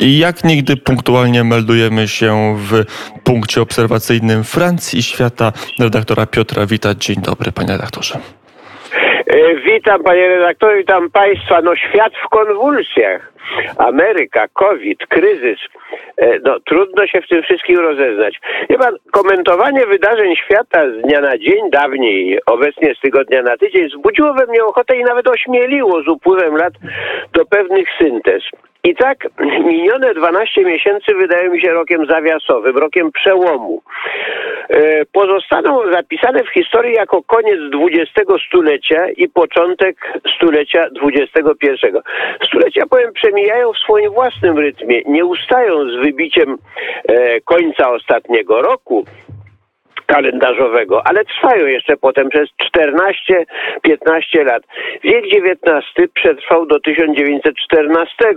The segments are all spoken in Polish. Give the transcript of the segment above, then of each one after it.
Jak nigdy punktualnie meldujemy się w punkcie obserwacyjnym Francji i świata redaktora Piotra Witać. Dzień dobry, panie redaktorze. E, witam panie redaktorze, witam państwa. No świat w konwulsjach. Ameryka, COVID, kryzys. E, no trudno się w tym wszystkim rozeznać. Chyba komentowanie wydarzeń świata z dnia na dzień, dawniej, obecnie z tygodnia na tydzień, wzbudziło we mnie ochotę i nawet ośmieliło z upływem lat do pewnych syntez. I tak minione 12 miesięcy wydaje mi się rokiem zawiasowym, rokiem przełomu. E, pozostaną zapisane w historii jako koniec XX stulecia i początek stulecia XXI. Stulecia, powiem, przemijają w swoim własnym rytmie, nie ustają z wybiciem e, końca ostatniego roku, kalendarzowego, ale trwają jeszcze potem przez 14-15 lat. Wiek XIX przetrwał do 1914 e,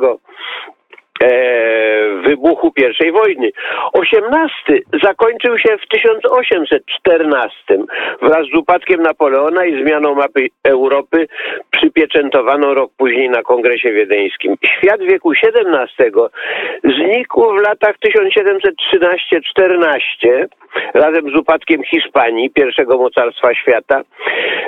wybuchu I wojny. XVIII zakończył się w 1814 wraz z upadkiem Napoleona i zmianą mapy Europy przypieczętowano rok później na Kongresie Wiedeńskim. Świat wieku XVII znikł w latach 1713-14 razem z upadkiem Hiszpanii, pierwszego mocarstwa świata,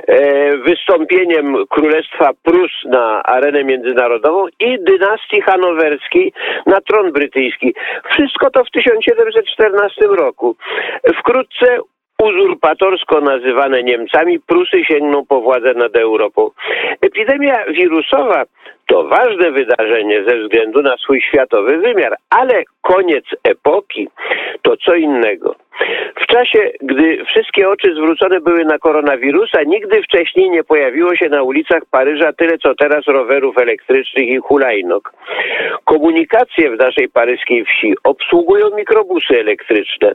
e, wystąpieniem Królestwa Prus na arenę międzynarodową i dynastii hanowerskiej na tron brytyjski. Wszystko to w 1714 roku. Wkrótce uzurpatorsko nazywane Niemcami, Prusy sięgną po władzę nad Europą. Epidemia wirusowa to ważne wydarzenie ze względu na swój światowy wymiar, ale koniec epoki to co innego. W czasie, gdy wszystkie oczy zwrócone były na koronawirusa, nigdy wcześniej nie pojawiło się na ulicach Paryża tyle, co teraz rowerów elektrycznych i hulajnok. Komunikacje w naszej paryskiej wsi obsługują mikrobusy elektryczne.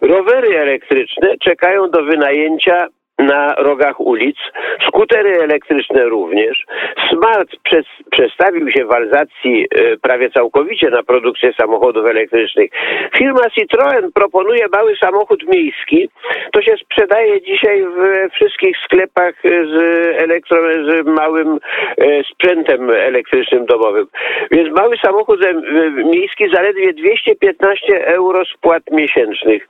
Rowery elektryczne czekają do wynajęcia na rogach ulic, skutery elektryczne również. Smart przez, przestawił się w Alzacji e, prawie całkowicie na produkcję samochodów elektrycznych. Firma Citroën proponuje mały samochód miejski. To się sprzedaje dzisiaj we wszystkich sklepach z, elektro, z małym e, sprzętem elektrycznym domowym. Więc mały samochód miejski zaledwie 215 euro spłat miesięcznych.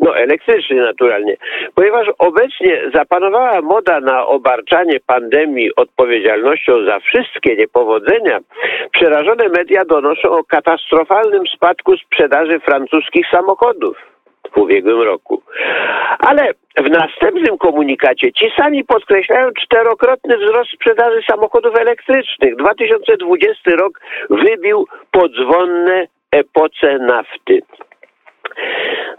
No elektryczny naturalnie. Ponieważ obecnie zapanowała moda na obarczanie pandemii odpowiedzialnością za wszystkie niepowodzenia, przerażone media donoszą o katastrofalnym spadku sprzedaży francuskich samochodów w ubiegłym roku. Ale w następnym komunikacie ci sami podkreślają czterokrotny wzrost sprzedaży samochodów elektrycznych. 2020 rok wybił podzwonne epoce nafty.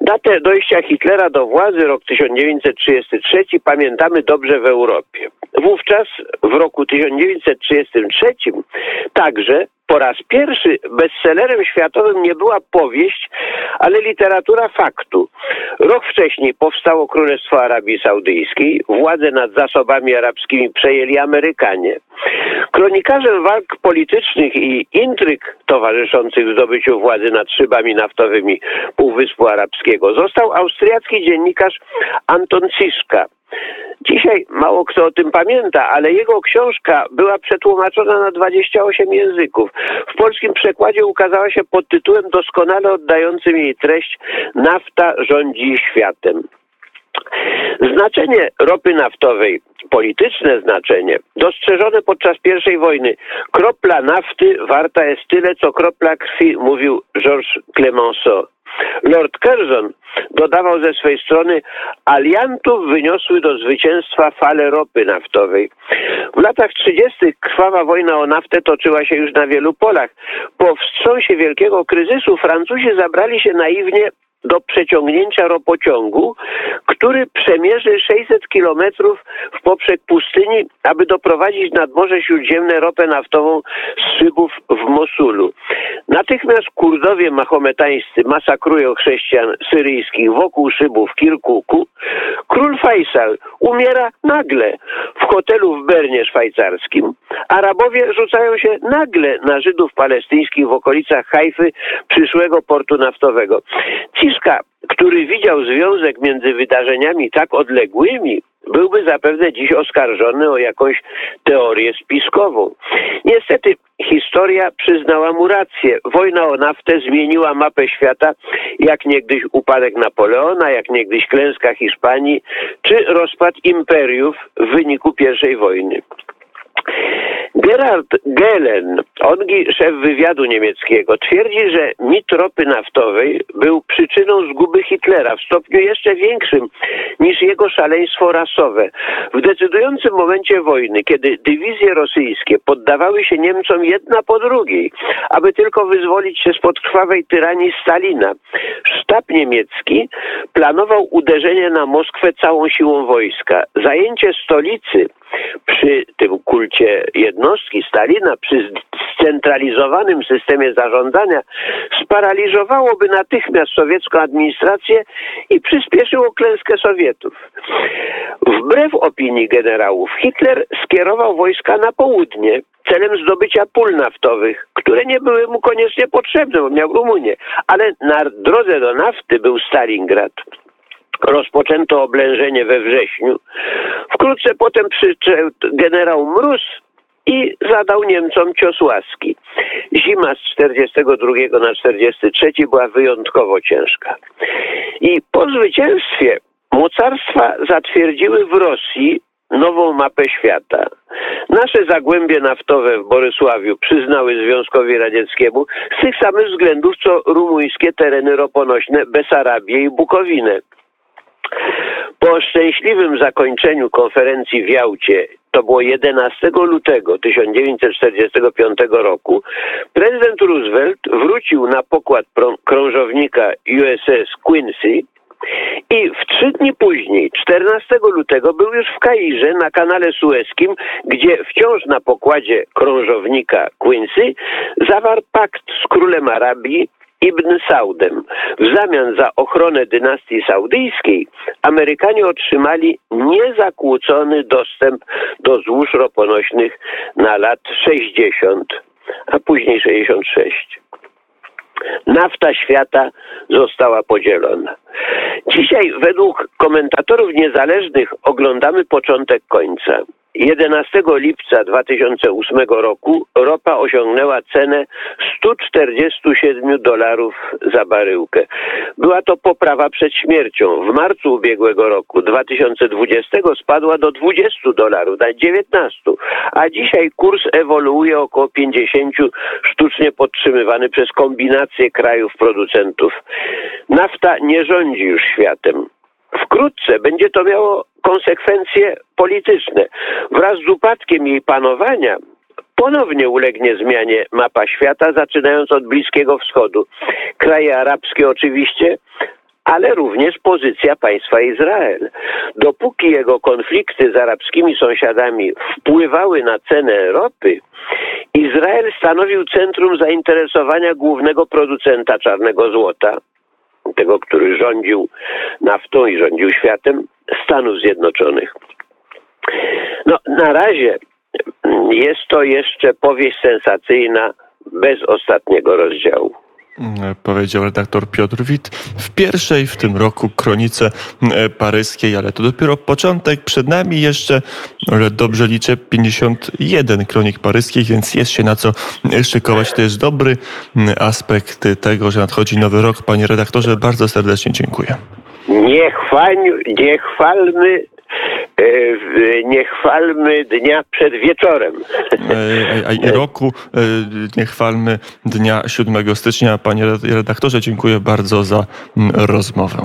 Datę dojścia Hitlera do władzy, rok 1933, pamiętamy dobrze w Europie. Wówczas, w roku 1933, także po raz pierwszy bestsellerem światowym nie była powieść, ale literatura faktu. Rok wcześniej powstało Królestwo Arabii Saudyjskiej, władzę nad zasobami arabskimi przejęli Amerykanie. Kronikarzem walk politycznych i intryg towarzyszących zdobyciu władzy nad szybami naftowymi Półwyspu Arabskiego został austriacki dziennikarz Anton Ciszka. Dzisiaj mało kto o tym pamięta, ale jego książka była przetłumaczona na 28 języków. W polskim przekładzie ukazała się pod tytułem doskonale oddającym jej treść Nafta rządzi światem. Znaczenie ropy naftowej, polityczne znaczenie, dostrzeżone podczas I wojny. Kropla nafty warta jest tyle, co kropla krwi, mówił Georges Clemenceau. Lord Curzon dodawał ze swej strony, aliantów wyniosły do zwycięstwa fale ropy naftowej. W latach 30. krwawa wojna o naftę toczyła się już na wielu polach. Po wstrząsie wielkiego kryzysu Francuzi zabrali się naiwnie do przeciągnięcia ropociągu, który przemierzy 600 kilometrów w poprzek pustyni, aby doprowadzić nad Morze Śródziemne ropę naftową z szybów w Mosulu. Natychmiast Kurdowie mahometańscy masakrują chrześcijan syryjskich wokół szybów Kirkuku. Król Faisal umiera nagle w hotelu w Bernie szwajcarskim. Arabowie rzucają się nagle na Żydów palestyńskich w okolicach Hajfy, przyszłego portu naftowego. Ci który widział związek między wydarzeniami tak odległymi, byłby zapewne dziś oskarżony o jakąś teorię spiskową. Niestety historia przyznała mu rację. Wojna o naftę zmieniła mapę świata, jak niegdyś upadek Napoleona, jak niegdyś klęska Hiszpanii, czy rozpad imperiów w wyniku I wojny. Gerhard Gehlen, ongi szef wywiadu niemieckiego, twierdzi, że mit ropy naftowej był przyczyną zguby Hitlera w stopniu jeszcze większym niż jego szaleństwo rasowe. W decydującym momencie wojny, kiedy dywizje rosyjskie poddawały się Niemcom jedna po drugiej, aby tylko wyzwolić się spod krwawej tyranii Stalina, sztab niemiecki planował uderzenie na Moskwę całą siłą wojska. Zajęcie stolicy przy tym kulcie jednostki Stalina, przy scentralizowanym systemie zarządzania, sparaliżowałoby natychmiast sowiecką administrację i przyspieszyło klęskę Sowietów. Wbrew opinii generałów, Hitler skierował wojska na południe celem zdobycia pól naftowych, które nie były mu koniecznie potrzebne, bo miał Rumunię, ale na drodze do nafty był Stalingrad rozpoczęto oblężenie we wrześniu. Wkrótce potem przyszedł generał Mróz i zadał Niemcom cios łaski. Zima z 42 na 43 była wyjątkowo ciężka. I po zwycięstwie mocarstwa zatwierdziły w Rosji nową mapę świata. Nasze zagłębie naftowe w Borysławiu przyznały Związkowi Radzieckiemu z tych samych względów, co rumuńskie tereny roponośne Besarabię i Bukowinę. Po szczęśliwym zakończeniu konferencji w Jałcie, to było 11 lutego 1945 roku, prezydent Roosevelt wrócił na pokład krążownika USS Quincy i w trzy dni później, 14 lutego, był już w Kairze na kanale Sueskim, gdzie wciąż na pokładzie krążownika Quincy zawarł pakt z królem Arabii Ibn Saudem. W zamian za ochronę dynastii saudyjskiej Amerykanie otrzymali niezakłócony dostęp do złóż roponośnych na lat 60, a później 66. Nafta świata została podzielona. Dzisiaj według komentatorów niezależnych oglądamy początek końca. 11 lipca 2008 roku ropa osiągnęła cenę 147 dolarów za baryłkę. Była to poprawa przed śmiercią. W marcu ubiegłego roku 2020 spadła do 20 dolarów, na 19, a dzisiaj kurs ewoluuje około 50, sztucznie podtrzymywany przez kombinację krajów producentów. Nafta nie rządzi już światem. Wkrótce będzie to miało konsekwencje polityczne. Wraz z upadkiem jej panowania ponownie ulegnie zmianie mapa świata, zaczynając od Bliskiego Wschodu. Kraje arabskie oczywiście, ale również pozycja państwa Izrael. Dopóki jego konflikty z arabskimi sąsiadami wpływały na cenę ropy, Izrael stanowił centrum zainteresowania głównego producenta czarnego złota, tego, który rządził naftą i rządził światem, Stanów Zjednoczonych. No, na razie jest to jeszcze powieść sensacyjna bez ostatniego rozdziału. Mm, powiedział redaktor Piotr Wit. W pierwszej w tym roku kronice mm, paryskiej, ale to dopiero początek. Przed nami jeszcze, ale dobrze liczę, 51 kronik paryskich, więc jest się na co szykować. To jest dobry mm, aspekt tego, że nadchodzi nowy rok. Panie redaktorze, bardzo serdecznie dziękuję. Nie, chwań, nie chwalmy E, nie chwalmy dnia przed wieczorem. E, a i roku e, nie chwalmy dnia 7 stycznia. Panie redaktorze, dziękuję bardzo za rozmowę.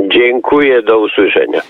Dziękuję, do usłyszenia.